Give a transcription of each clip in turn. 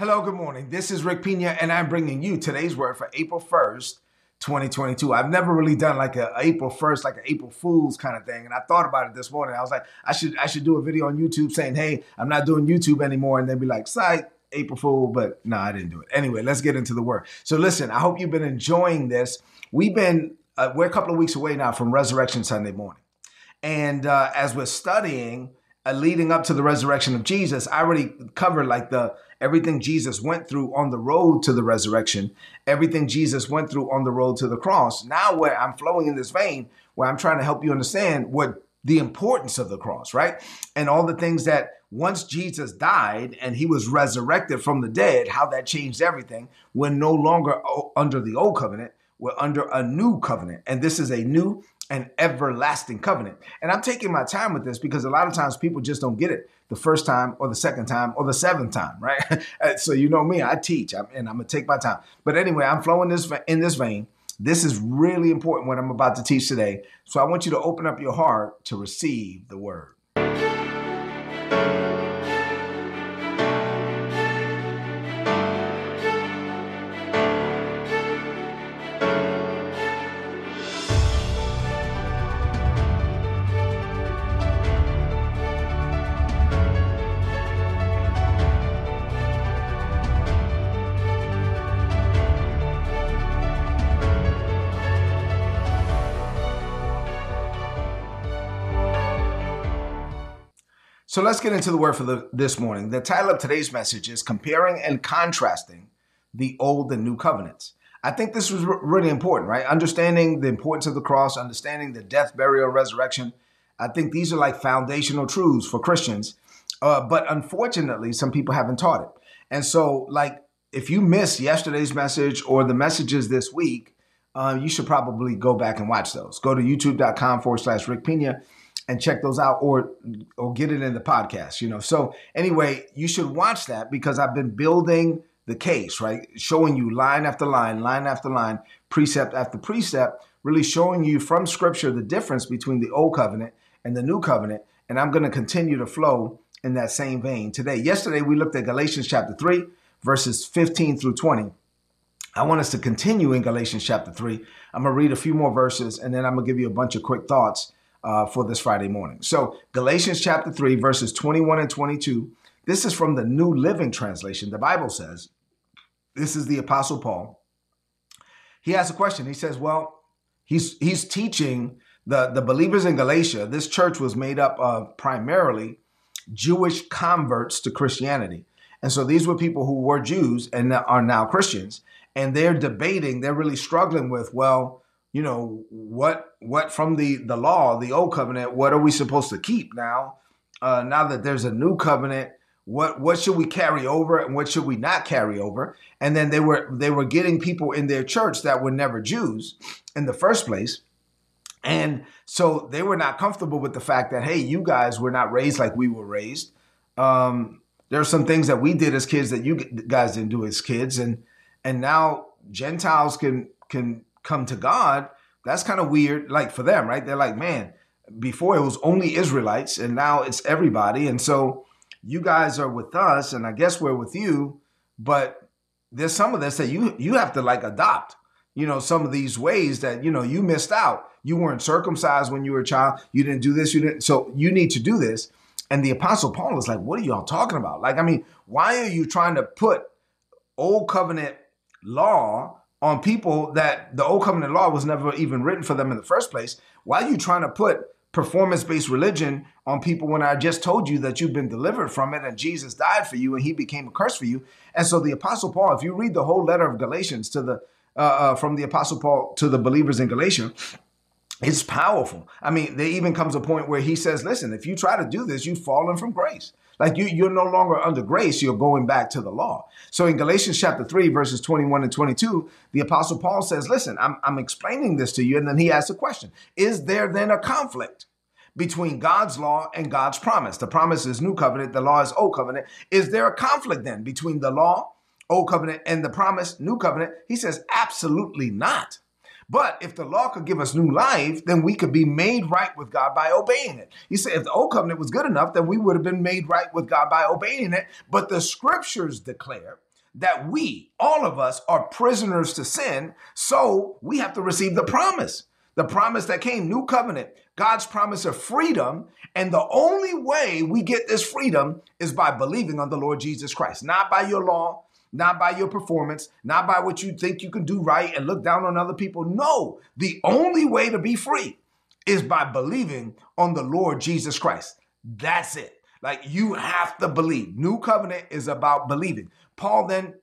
Hello, good morning. This is Rick Pina, and I'm bringing you today's word for April 1st, 2022. I've never really done like a, April 1st, like an April Fool's kind of thing. And I thought about it this morning. I was like, I should I should do a video on YouTube saying, hey, I'm not doing YouTube anymore, and then be like, psych, April Fool. But no, I didn't do it. Anyway, let's get into the word. So listen, I hope you've been enjoying this. We've been uh, we're a couple of weeks away now from Resurrection Sunday morning. And uh, as we're studying, uh, leading up to the resurrection of Jesus, I already covered like the everything Jesus went through on the road to the resurrection, everything Jesus went through on the road to the cross. Now, where I'm flowing in this vein, where I'm trying to help you understand what the importance of the cross, right? And all the things that once Jesus died and he was resurrected from the dead, how that changed everything. We're no longer under the old covenant, we're under a new covenant. And this is a new and everlasting covenant. And I'm taking my time with this because a lot of times people just don't get it the first time or the second time or the seventh time, right? so you know me, I teach and I'm gonna take my time. But anyway, I'm flowing this in this vein. This is really important what I'm about to teach today. So I want you to open up your heart to receive the word. So let's get into the word for the, this morning. The title of today's message is Comparing and Contrasting the Old and New Covenants. I think this was really important, right? Understanding the importance of the cross, understanding the death, burial, resurrection. I think these are like foundational truths for Christians. Uh, but unfortunately, some people haven't taught it. And so, like, if you missed yesterday's message or the messages this week, uh, you should probably go back and watch those. Go to youtube.com forward slash Rick Pina and check those out or or get it in the podcast you know? So anyway you should watch that because i've been building the case right? Showing you line after line line after line precept after precept really showing you from scripture the difference between the old covenant and the new covenant and i'm going to continue to flow in that same vein. Today yesterday we looked at galatians chapter 3 verses 15 through 20 I want us to continue in Galatians chapter 3. I'm going to read a few more verses and then I'm going to give you a bunch of quick thoughts uh, for this Friday morning. So, Galatians chapter 3, verses 21 and 22. This is from the New Living Translation. The Bible says, this is the Apostle Paul. He has a question. He says, Well, he's he's teaching the, the believers in Galatia. This church was made up of primarily Jewish converts to Christianity. And so these were people who were Jews and are now Christians. And they're debating, they're really struggling with, well, you know what what from the the law the old covenant what are we supposed to keep now? Uh now that there's a new covenant what what should we carry over and what should we not carry over? And then they were they were getting people in their church that were never jews in the first place. And so they were not comfortable with the fact that hey you guys were not raised like we were raised. Um there are some things that we did as kids that you guys didn't do as kids. And and now gentiles can can come to God, that's kind of weird, like for them, right? They're like, man, before it was only Israelites and now it's everybody. And so you guys are with us, and I guess we're with you, but there's some of this that you you have to like adopt, you know, some of these ways that, you know, you missed out. You weren't circumcised when you were a child, you didn't do this, you didn't so you need to do this. And the apostle Paul is like, what are y'all talking about? Like, I mean, why are you trying to put old covenant law on people that the old covenant law was never even written for them in the first place. Why are you trying to put performance based religion on people when I just told you that you've been delivered from it and Jesus died for you and he became a curse for you? And so the Apostle Paul, if you read the whole letter of Galatians to the uh, uh, from the Apostle Paul to the believers in Galatia, it's powerful. I mean, there even comes a point where he says, listen, if you try to do this, you've fallen from grace. Like you, you're no longer under grace, you're going back to the law. So in Galatians chapter 3, verses 21 and 22, the apostle Paul says, listen, I'm, I'm explaining this to you. And then he asks a question Is there then a conflict? between God's law and God's promise. The promise is new covenant, the law is old covenant. Is there a conflict then between the law, old covenant, and the promise, new covenant? He says, absolutely not. But if the law could give us new life, then we could be made right with God by obeying it. He said if the old covenant was good enough, then we would have been made right with God by obeying it. But the scriptures declare that we, all of us, are prisoners to sin. So we have to receive the promise. The promise that came, new covenant, God's promise of freedom. And the only way we get this freedom is by believing on the Lord Jesus Christ, not by your law, not by your performance, not by what you think you can do right and look down on other people. No, the only way to be free is by believing on the Lord Jesus Christ. That's it. Like you have to believe. New covenant is about believing. Paul then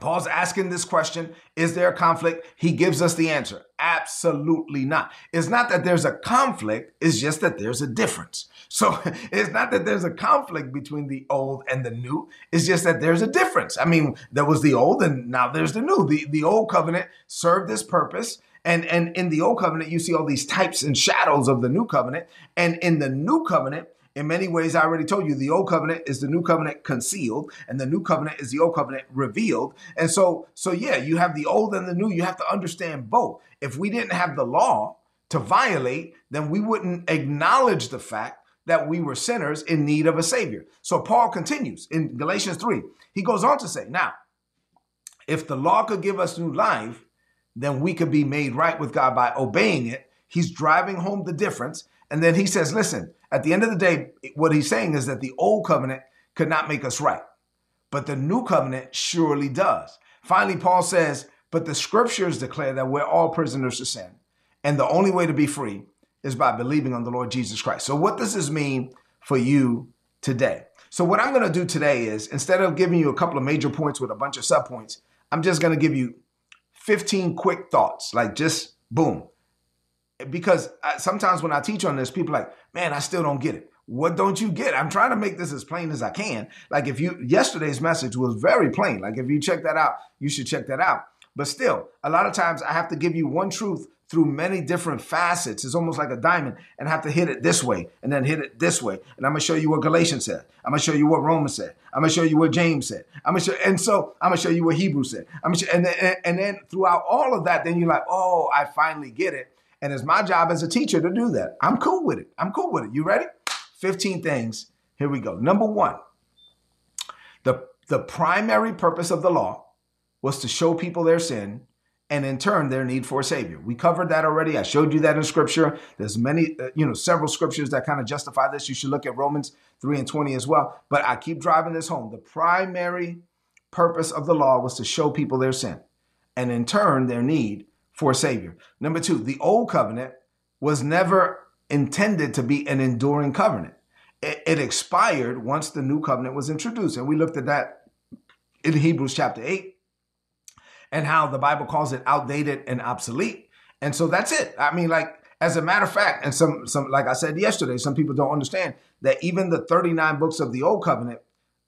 Paul's asking this question Is there a conflict? He gives us the answer Absolutely not. It's not that there's a conflict, it's just that there's a difference. So it's not that there's a conflict between the old and the new, it's just that there's a difference. I mean, there was the old and now there's the new. The, the old covenant served this purpose. And, and in the old covenant, you see all these types and shadows of the new covenant. And in the new covenant, in many ways, I already told you the old covenant is the new covenant concealed, and the new covenant is the old covenant revealed. And so, so yeah, you have the old and the new. You have to understand both. If we didn't have the law to violate, then we wouldn't acknowledge the fact that we were sinners in need of a savior. So Paul continues in Galatians 3. He goes on to say, Now, if the law could give us new life, then we could be made right with God by obeying it. He's driving home the difference. And then he says, Listen, at the end of the day, what he's saying is that the old covenant could not make us right, but the new covenant surely does. Finally, Paul says, But the scriptures declare that we're all prisoners to sin, and the only way to be free is by believing on the Lord Jesus Christ. So, what does this mean for you today? So, what I'm going to do today is instead of giving you a couple of major points with a bunch of subpoints, I'm just going to give you 15 quick thoughts, like just boom because sometimes when I teach on this, people like, man, I still don't get it. What don't you get? I'm trying to make this as plain as I can. Like if you yesterday's message was very plain. Like if you check that out, you should check that out. But still, a lot of times I have to give you one truth through many different facets. It's almost like a diamond and have to hit it this way and then hit it this way. And I'm gonna show you what Galatians said. I'm gonna show you what Romans said. I'm gonna show you what James said. I'm gonna show, and so I'm gonna show you what Hebrew said. I'm gonna show, and then, and then throughout all of that, then you're like, oh, I finally get it. And it's my job as a teacher to do that. I'm cool with it. I'm cool with it. You ready? 15 things. Here we go. Number one, the, the primary purpose of the law was to show people their sin and in turn their need for a savior. We covered that already. I showed you that in scripture. There's many, uh, you know, several scriptures that kind of justify this. You should look at Romans 3 and 20 as well. But I keep driving this home. The primary purpose of the law was to show people their sin and in turn their need for a savior. Number two, the old covenant was never intended to be an enduring covenant. It, it, expired once the new covenant was introduced. And we looked at that in Hebrews chapter 8 and how the Bible calls it outdated and obsolete. And so that's it. I mean, like, as a matter of fact, and some, some, like I said yesterday, some people don't understand that even the 39 books of the old covenant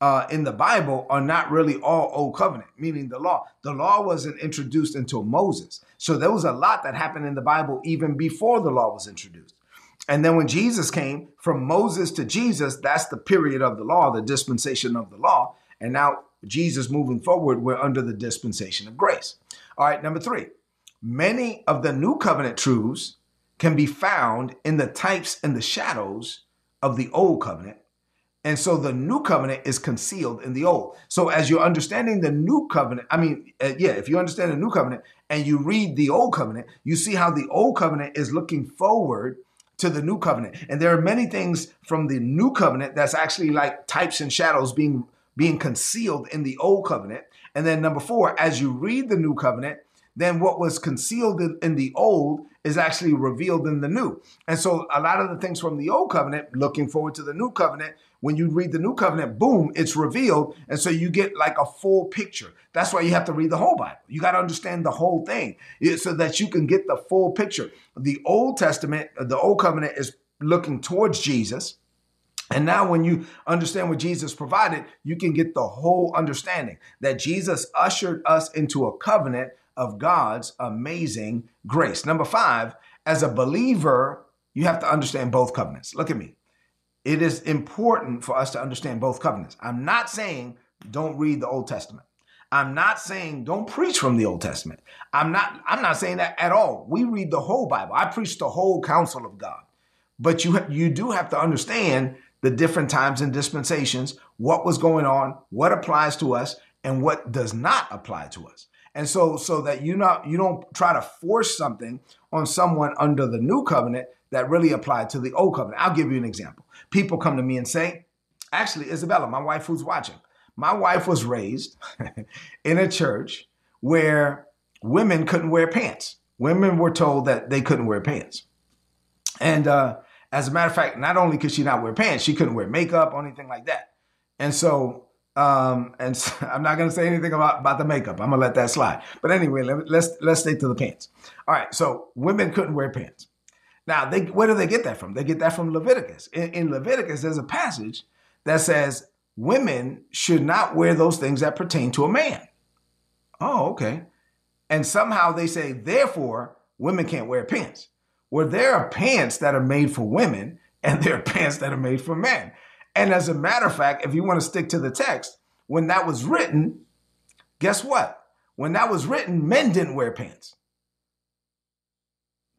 uh, in the Bible are not really all old covenant, meaning the law. The law wasn't introduced until Moses. So there was a lot that happened in the Bible even before the law was introduced. And then when Jesus came from Moses to Jesus, that's the period of the law, the dispensation of the law. And now Jesus moving forward, we're under the dispensation of grace. All right, number three, many of the new covenant truths can be found in the types and the shadows of the old covenant and so the new covenant is concealed in the old. So as you're understanding the new covenant, I mean, uh, yeah, if you understand the new covenant and you read the old covenant, you see how the old covenant is looking forward to the new covenant. And there are many things from the new covenant that's actually like types and shadows being being concealed in the old covenant. And then number 4, as you read the new covenant, then what was concealed in, in, the old is actually revealed in the new. And so a lot of the things from the old covenant, looking forward to the new covenant, when you read the new covenant, boom, it's revealed. And so you get like a full picture. That's why you have to read the whole Bible. You got to understand the whole thing so that you can get the full picture. The Old Testament, uh, the Old Covenant is looking towards Jesus. And now, when you understand what Jesus provided, you can get the whole understanding that Jesus ushered us into a covenant of God's amazing grace. Number five, as a believer, you have to understand both covenants. Look at me. It is important for us to understand both covenants. I'm not saying don't read the Old Testament. I'm not saying don't preach from the Old Testament. I'm not I'm not saying that at all. We read the whole Bible. I preach the whole counsel of God. But you you do have to understand the different times and dispensations, what was going on, what applies to us, and what does not apply to us. And so so that you not you don't try to force something on someone under the new covenant that really applied to the old covenant. I'll give you an example. People come to me and say, actually, Isabella, my wife who's watching, my wife was raised in a church where women couldn't wear pants. Women were told that they couldn't wear pants. And uh, as a matter of fact, not only could she not wear pants, she couldn't wear makeup or anything like that. And so, um, and so, I'm not going to say anything about, about the makeup. I'm going to let that slide. But anyway, let, let's let's stick to the pants. All right. So women couldn't wear pants. Now, they where do they get that from? They get that from Leviticus. In, in Leviticus, there's a passage that says women should not wear those things that pertain to a man. Oh, okay. And somehow they say, therefore, women can't wear pants. Well, there are pants that are made for women and there are pants that are made for men. And as a matter of fact, if you want to stick to the text, when that was written, guess what? When that was written, men didn't wear pants.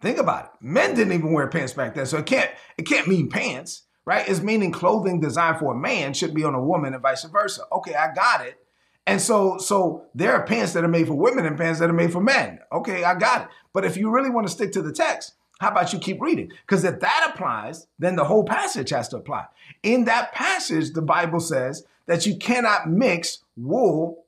Think about it. Men didn't even wear pants back then. So it can't it can't mean pants, right? It's meaning clothing designed for a man should be on a woman and vice versa. Okay, I got it. And so, so there are pants that are made for women and pants that are made for men. Okay, I got it. But if you really want to stick to the text, how about you keep reading? Because if that applies, then the whole passage has to apply. In that passage, the Bible says that you cannot mix wool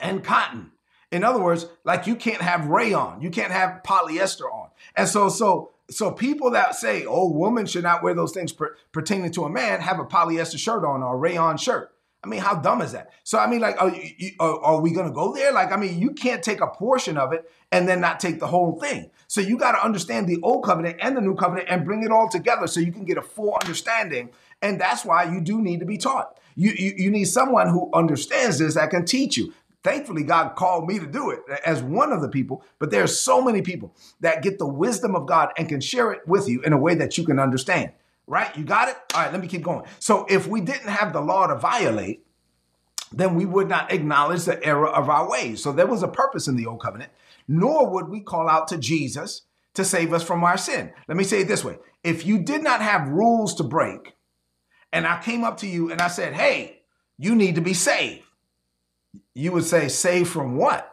and cotton. In other words, like you can't have rayon, you can't have polyester on. And so, so, so people that say, "Oh, women should not wear those things per- pertaining to a man," have a polyester shirt on or a rayon shirt. I mean, how dumb is that? So, I mean, like, are, you, are, are we going to go there? Like, I mean, you can't take a portion of it and then not take the whole thing. So, you got to understand the old covenant and the new covenant and bring it all together so you can get a full understanding. And that's why you do need to be taught. You, you, you need someone who understands this that can teach you. Thankfully, God called me to do it as one of the people, but there are so many people that get the wisdom of God and can share it with you in a way that you can understand right? You got it? All right, let me keep going. So if we didn't have the law to violate, then we would not acknowledge the error of our ways. So there was a purpose in the old covenant, nor would we call out to Jesus to save us from our sin. Let me say it this way if you did not have rules to break, and I came up to you and I said, hey, you need to be saved, you would say, save from what?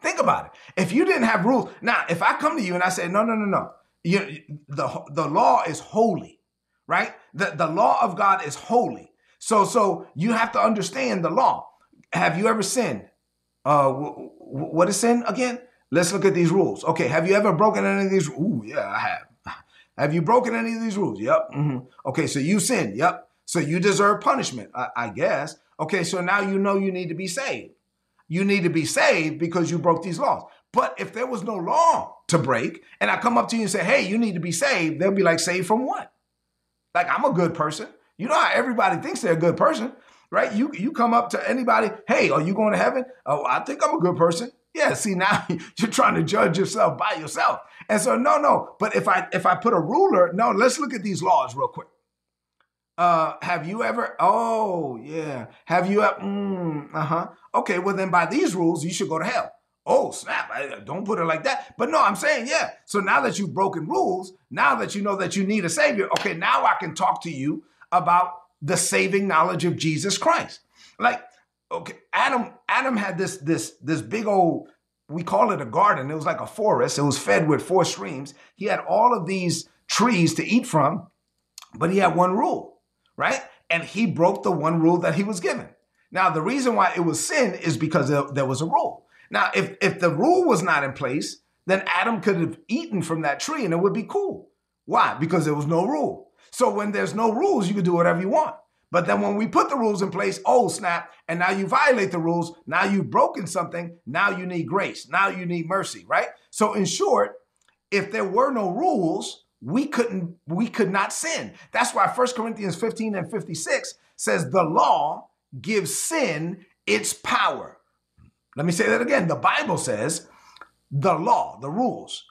Think about it. If you didn't have rules, now if I come to you and I say, no, no, no, no, you, the, the law is holy, right? The, the law of God is holy. So, so you have to understand the law. Have you ever sinned? Uh, w- w- what is sin again? Let's look at these rules. Okay, have you ever broken any of these? Ooh, yeah, I have. Have you broken any of these rules? Yep. Mm-hmm. Okay, so you sinned. Yep. So you deserve punishment, I, I guess. Okay, so now you know you need to be saved. You need to be saved because you broke these laws. But if there was no law to break, and I come up to you and say, hey, you need to be saved, they'll be like, saved from what? Like, I'm a good person. You know how everybody thinks they're a good person, right? You you come up to anybody, hey, are you going to heaven? Oh, I think I'm a good person. Yeah, see now you're trying to judge yourself by yourself. And so no, no. But if I if I put a ruler, no, let's look at these laws real quick. Uh, have you ever? Oh, yeah. Have you ever? Mm, uh huh. Okay, well then by these rules, you should go to hell. Oh, snap. I, don't put it like that. But no, I'm saying, yeah. So now that you've broken rules, now that you know that you need a savior, okay, now I can talk to you about the saving knowledge of Jesus Christ. Like, okay, Adam, Adam had this, this, this big old, we call it a garden. It was like a forest. It was fed with four streams. He had all of these trees to eat from, but he had one rule, right? And he broke the one rule that he was given. Now, the reason why it was sin is because there was a rule. Now, if, if the rule was not in place, then Adam could have eaten from that tree and it would be cool. Why? Because there was no rule. So when there's no rules, you can do whatever you want. But then when we put the rules in place, oh snap, and now you violate the rules, now you've broken something, now you need grace, now you need mercy, right? So in short, if there were no rules, we couldn't we could not sin. That's why 1 Corinthians 15 and 56 says the law gives sin its power. Let me say that again. The Bible says the law, the rules,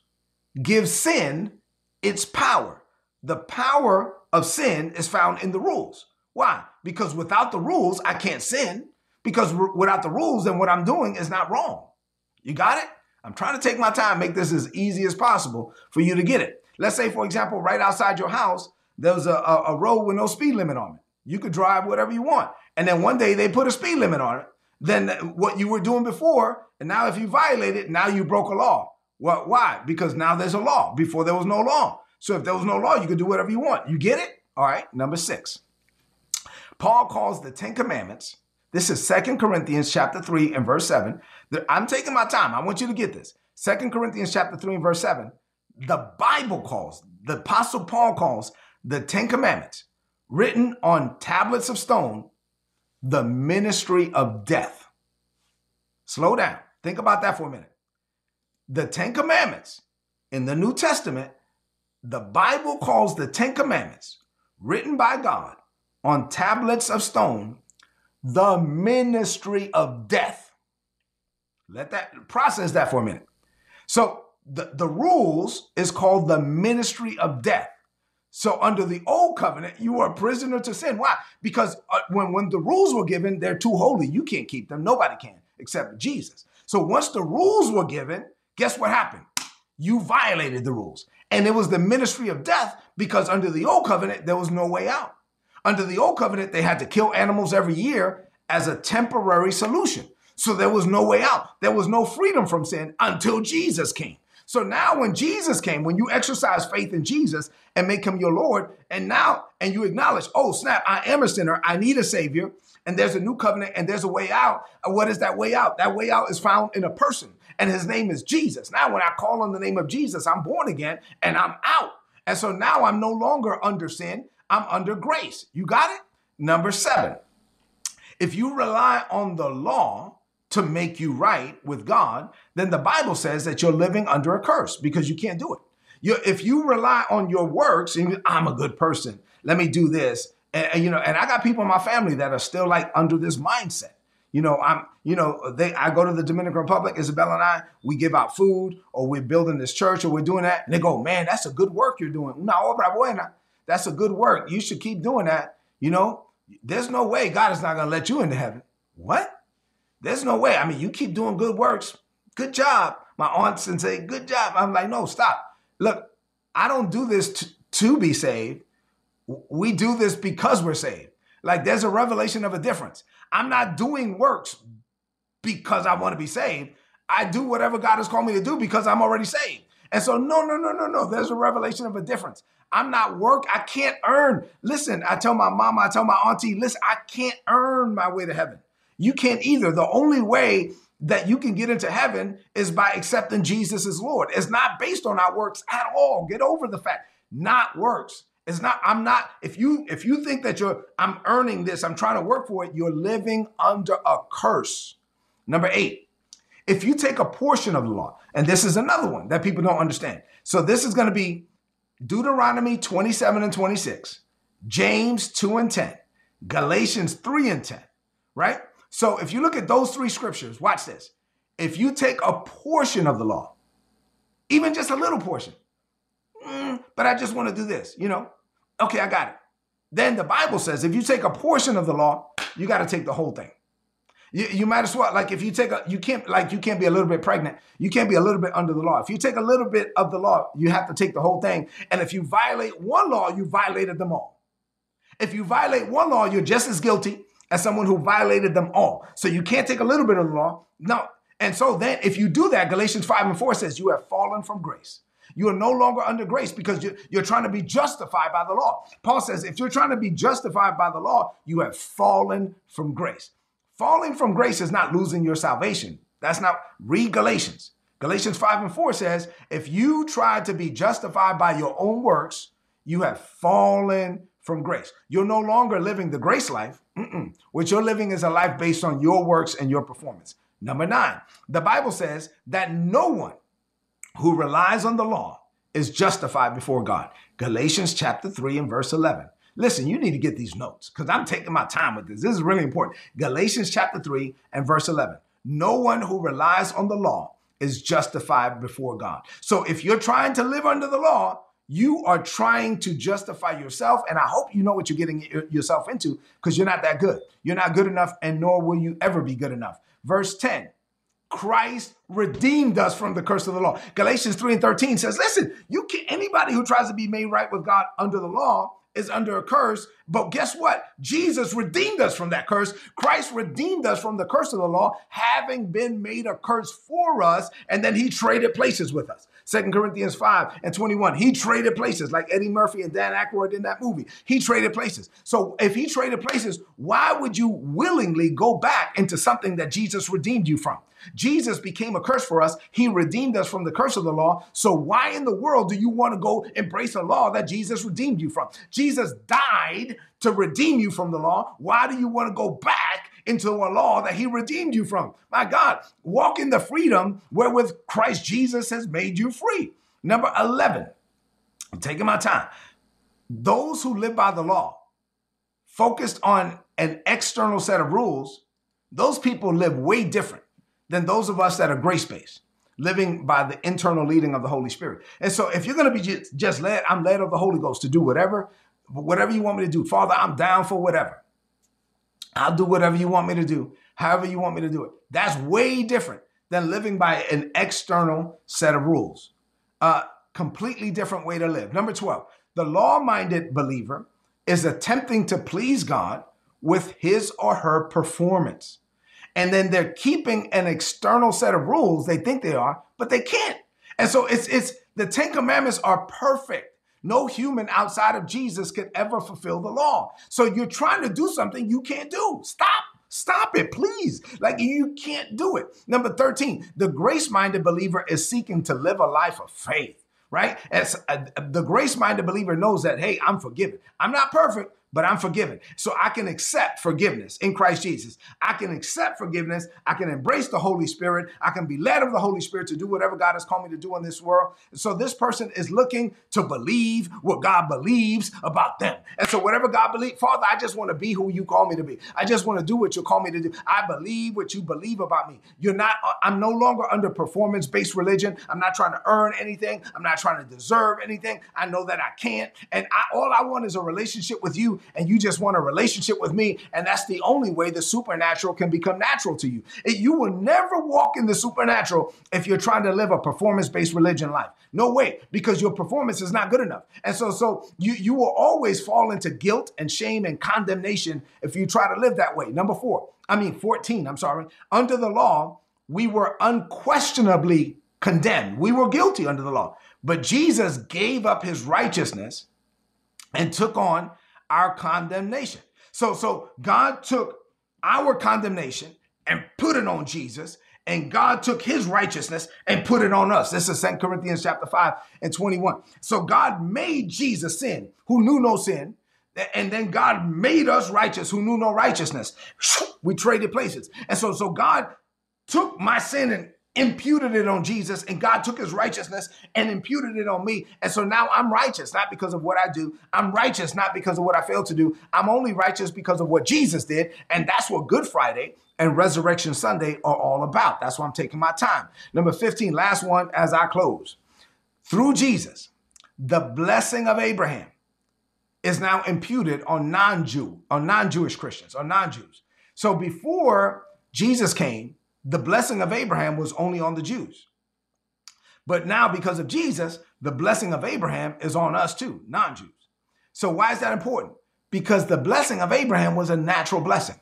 give sin its power. The power of sin is found in the rules. Why? Because without the rules, I can't sin. Because without the rules, then what I'm doing is not wrong. You got it? I'm trying to take my time, make this as easy as possible for you to get it. Let's say, for example, right outside your house, there's a, a, a road with no speed limit on it. You could drive whatever you want. And then one day they put a speed limit on it Then what you were doing before. And now, if you violate it, now you broke a law. Well, why? Because now there's a law. Before there was no law. So if there was no law, you could do whatever you want. You get it? All right. Number six. Paul calls the Ten Commandments. This is Second Corinthians chapter 3 and verse 7. I'm taking my time. I want you to get this. Second Corinthians chapter 3 and verse 7. The Bible calls, the Apostle Paul calls the Ten Commandments written on tablets of stone the ministry of death. Slow down. Think about that for a minute. The Ten Commandments in the New Testament, the Bible calls the Ten Commandments written by God on tablets of stone the ministry of death. Let that process that for a minute. So the, the rules is called the ministry of death. So under the old covenant, you are a prisoner to sin. Why? Because uh, when, when the rules were given, they're too holy. You can't keep them. Nobody can except Jesus. So once the rules were given, guess what happened? You violated the rules. And it was the ministry of death because under the old covenant, there was no way out. Under the old covenant, they had to kill animals every year as a temporary solution. So there was no way out. There was no freedom from sin until Jesus came. So now when Jesus came, when you exercise faith in Jesus and make him your Lord, and now, and you acknowledge, oh snap, I am a sinner, I need a savior, and there's a new covenant and there's a way out. What is that way out? That way out is found in a person, and his name is Jesus. Now, when I call on the name of Jesus, I'm born again and I'm out. And so now I'm no longer under sin, I'm under grace. You got it? Number seven, if you rely on the law, to make you right with God, then the Bible says that you're living under a curse because you can't do it. You, if you rely on your works and I'm a good person, let me do this, and, and, you know, and I got people in my family that are still like under this mindset. You know, I'm, you know, they I go to the Dominican Republic, Isabella and I, we give out food or we're building this church or we're doing that. And they go, man, that's a good work you're doing. No, obra buena. That's a good work. You should keep doing that. You know, there's no way God is not gonna let you into heaven. What? There's no way. I mean, you keep doing good works. Good job. My aunts and say, good job. I'm like, no, stop. Look, I don't do this to, to be saved. We do this because we're saved. Like there's a revelation of a difference. I'm not doing works because I want to be saved. I do whatever God has called me to do because I'm already saved. And so, no, no, no, no, no. There's a revelation of a difference. I'm not work. I can't earn. Listen, I tell my mama, I tell my auntie, listen, I can't earn my way to heaven. You can't either. The only way that you can get into heaven is by accepting Jesus as Lord. It's not based on our works at all. Get over the fact. Not works. It's not, I'm not, if you if you think that you're I'm earning this, I'm trying to work for it, you're living under a curse. Number eight, if you take a portion of the law, and this is another one that people don't understand. So this is going to be Deuteronomy 27 and 26, James 2 and 10, Galatians 3 and 10, right? So if you look at those three scriptures, watch this. If you take a portion of the law, even just a little portion, mm, but I just want to do this, you know, okay, I got it. Then the Bible says if you take a portion of the law, you got to take the whole thing. You, you might as well, like if you take a, you can't, like you can't be a little bit pregnant. You can't be a little bit under the law. If you take a little bit of the law, you have to take the whole thing. And if you violate one law, you violated them all. If you violate one law, you're just as guilty as someone who violated them all. So you can't take a little bit of the law. No. And so then if you do that, Galatians 5 and 4 says you have fallen from grace. You are no longer under grace because you're, you're trying to be justified by the law. Paul says if you're trying to be justified by the law, you have fallen from grace. Falling from grace is not losing your salvation. That's not, read Galatians. Galatians 5 and 4 says, if you try to be justified by your own works, you have fallen from grace. You're no longer living the grace life. Mm-mm. What you're living is a life based on your works and your performance. Number nine, the Bible says that no one who relies on the law is justified before God. Galatians chapter 3 and verse 11. Listen, you need to get these notes because I'm taking my time with this. This is really important. Galatians chapter 3 and verse 11. No one who relies on the law is justified before God. So if you're trying to live under the law, you are trying to justify yourself. And I hope you know what you're getting yourself into because you're not that good. You're not good enough, and nor will you ever be good enough. Verse 10 Christ redeemed us from the curse of the law. Galatians 3 and 13 says, listen, you can anybody who tries to be made right with God under the law is under a curse, But guess what? Jesus redeemed us from that curse. Christ redeemed us from the curse of the law, having been made a curse for us, and then he traded places with us. Second Corinthians 5 and 21. He traded places like Eddie Murphy and Dan Aykroyd in that movie. He traded places. So if he traded places, why would you willingly go back into something that Jesus redeemed you from? Jesus became a curse for us. He redeemed us from the curse of the law. So why in the world do you want to go embrace a law that Jesus redeemed you from? Jesus died to redeem you from the law. Why do you want to go back into a law that he redeemed you from? My God, walk in the freedom wherewith Christ Jesus has made you free. Number 11, I'm taking my time. Those who live by the law, focused on an external set of rules, those people live way different than those of us that are grace based, living by the internal leading of the Holy Spirit. And so, if you're going to be just led, I'm led of the Holy Ghost to do whatever, whatever you want me to do. Father, I'm down for whatever. I'll do whatever you want me to do, however you want me to do it. That's way different than living by an external set of rules. A completely different way to live. Number 12, the law minded believer is attempting to please God with his or her performance and then they're keeping an external set of rules they think they are, but they can't. And so it's it's the 10 commandments are perfect. No human outside of Jesus could ever fulfill the law. So you're trying to do something you can't do. Stop. Stop it, please. Like you can't do it. Number 13, the grace minded believer is seeking to live a life of faith, right? As a, uh, the grace minded believer knows that, hey, I'm forgiven. I'm not perfect, but I'm forgiven. So I can accept forgiveness in Christ Jesus. I can accept forgiveness. I can embrace the Holy Spirit. I can be led of the Holy Spirit to do whatever God has called me to do in this world. So this person is looking to believe what God believes about them. And so whatever God believes, Father, I just want to be who you call me to be. I just want to do what you call me to do. I believe what you believe about me. You're not, uh, I'm no longer under performance based religion. I'm not trying to earn anything. I'm not trying to deserve anything. I know that I can't. And I, all I want is a relationship with you and you just want a relationship with me, and that's the only way the supernatural can become natural to you. It, you will never walk in the supernatural if you're trying to live a performance-based religion life. No way, because your performance is not good enough. And so, so you, you will always fall into guilt and shame and condemnation if you try to live that way. Number four, I mean 14, I'm sorry. Under the law, we were unquestionably condemned. We were guilty under the law. But Jesus gave up his righteousness and took on our condemnation. So, so God took our condemnation and put it on Jesus, and God took his righteousness and put it on us. This is 2 Corinthians chapter 5 and 21. So God made Jesus sin, who knew no sin, and then God made us righteous, who knew no righteousness. We traded places. And so, so God took my sin and imputed it on Jesus, and God took his righteousness and imputed it on me. And so now I'm righteous, not because of what I do. I'm righteous, not because of what I failed to do. I'm only righteous because of what Jesus did. And that's what Good Friday and Resurrection Sunday are all about. That's why I'm taking my time. Number 15, last one as I close. Through Jesus, the blessing of Abraham is now imputed on non-Jew, on non-Jewish Christians, on non-Jews. So before Jesus came, the blessing of Abraham was only on the Jews. But now, because of Jesus, the blessing of Abraham is on us too, non Jews. So, why is that important? Because the blessing of Abraham was a natural blessing.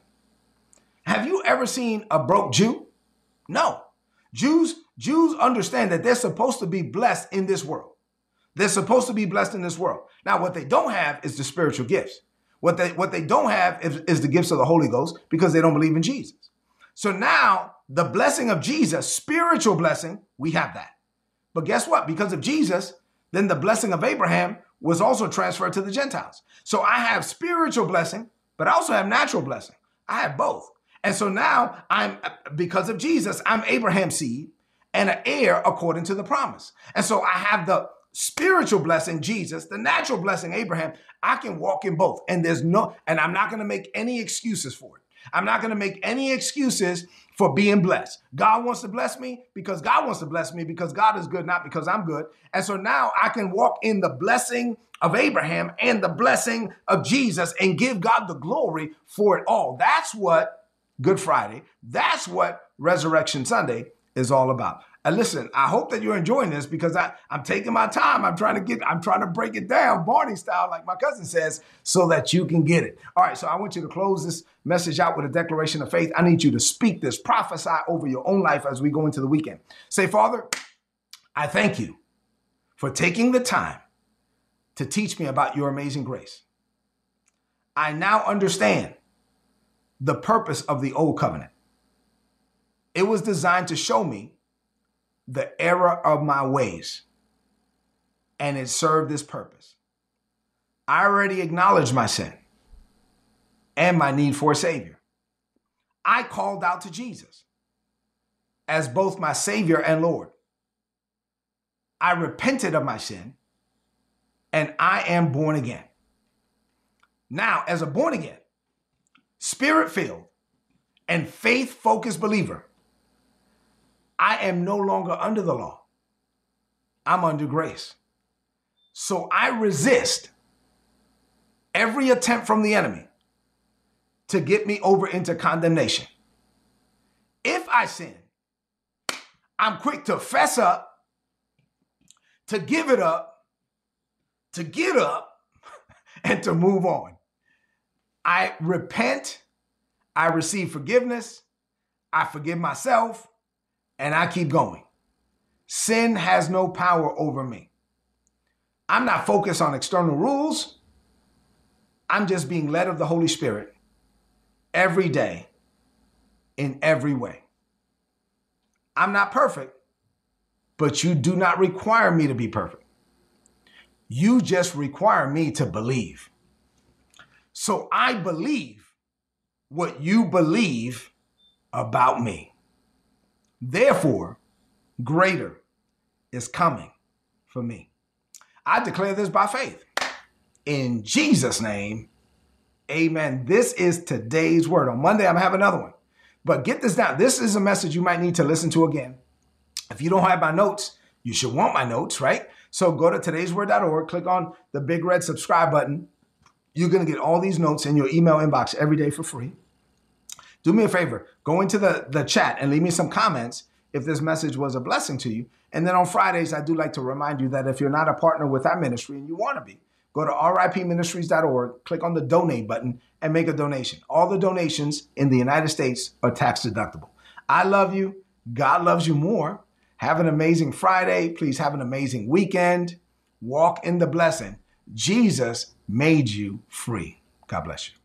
Have you ever seen a broke Jew? No. Jews, Jews understand that they're supposed to be blessed in this world. They're supposed to be blessed in this world. Now, what they don't have is the spiritual gifts. What they what they don't have is, is the gifts of the Holy Ghost because they don't believe in Jesus. So now the blessing of Jesus, spiritual blessing, we have that. But guess what? Because of Jesus, then the blessing of Abraham was also transferred to the Gentiles. So I have spiritual blessing, but I also have natural blessing. I have both. And so now I'm, because of Jesus, I'm Abraham's seed and an heir according to the promise. And so I have the spiritual blessing, Jesus, the natural blessing, Abraham. I can walk in both. And there's no, and I'm not going to make any excuses for it. I'm not going to make any excuses for being blessed. God wants to bless me because God wants to bless me because God is good, not because I'm good. And so now I can walk in the blessing of Abraham and the blessing of Jesus and give God the glory for it all. That's what Good Friday, that's what Resurrection Sunday is all about. And listen, I hope that you're enjoying this because I, I'm taking my time. I'm trying to get, I'm trying to break it down, Barney style, like my cousin says, so that you can get it. All right, so I want you to close this message out with a declaration of faith. I need you to speak this, prophesy over your own life as we go into the weekend. Say, Father, I thank you for taking the time to teach me about your amazing grace. I now understand the purpose of the old covenant. It was designed to show me the error of my ways, and it served this purpose. I already acknowledged my sin and my need for a Savior. I called out to Jesus as both my Savior and Lord. I repented of my sin and I am born again. Now, as a born again, spirit filled, and faith focused believer, I am no longer under the law. I'm under grace. So I resist every attempt from the enemy to get me over into condemnation. If I sin, I'm quick to fess up, to give it up, to get up, and to move on. I repent, I receive forgiveness, I forgive myself, and I keep going. Sin has no power over me. I'm not focused on external rules. I'm just being led of the Holy Spirit every day in every way. I'm not perfect, but you do not require me to be perfect. You just require me to believe. So I believe what you believe about me. Therefore, greater is coming for me. I declare this by faith. In Jesus' name, amen. This is today's word. On Monday, I'm have another one. But get this down. This is a message you might need to listen to again. If you don't have my notes, you should want my notes, right? So go to today'sword.org, click on the big red subscribe button. You're going to get all these notes in your email inbox every day for free do me a favor, go into the, the chat and leave me some comments if this message was a blessing to you. And then on Fridays, I do like to remind you that if you're not a partner with our ministry and you want to be, go to ripministries.org, click on the donate button, and make a donation. All the donations in the United States are tax deductible. I love you. God loves you more. Have an amazing Friday. Please have an amazing weekend. Walk in the blessing. Jesus made you free. God bless you.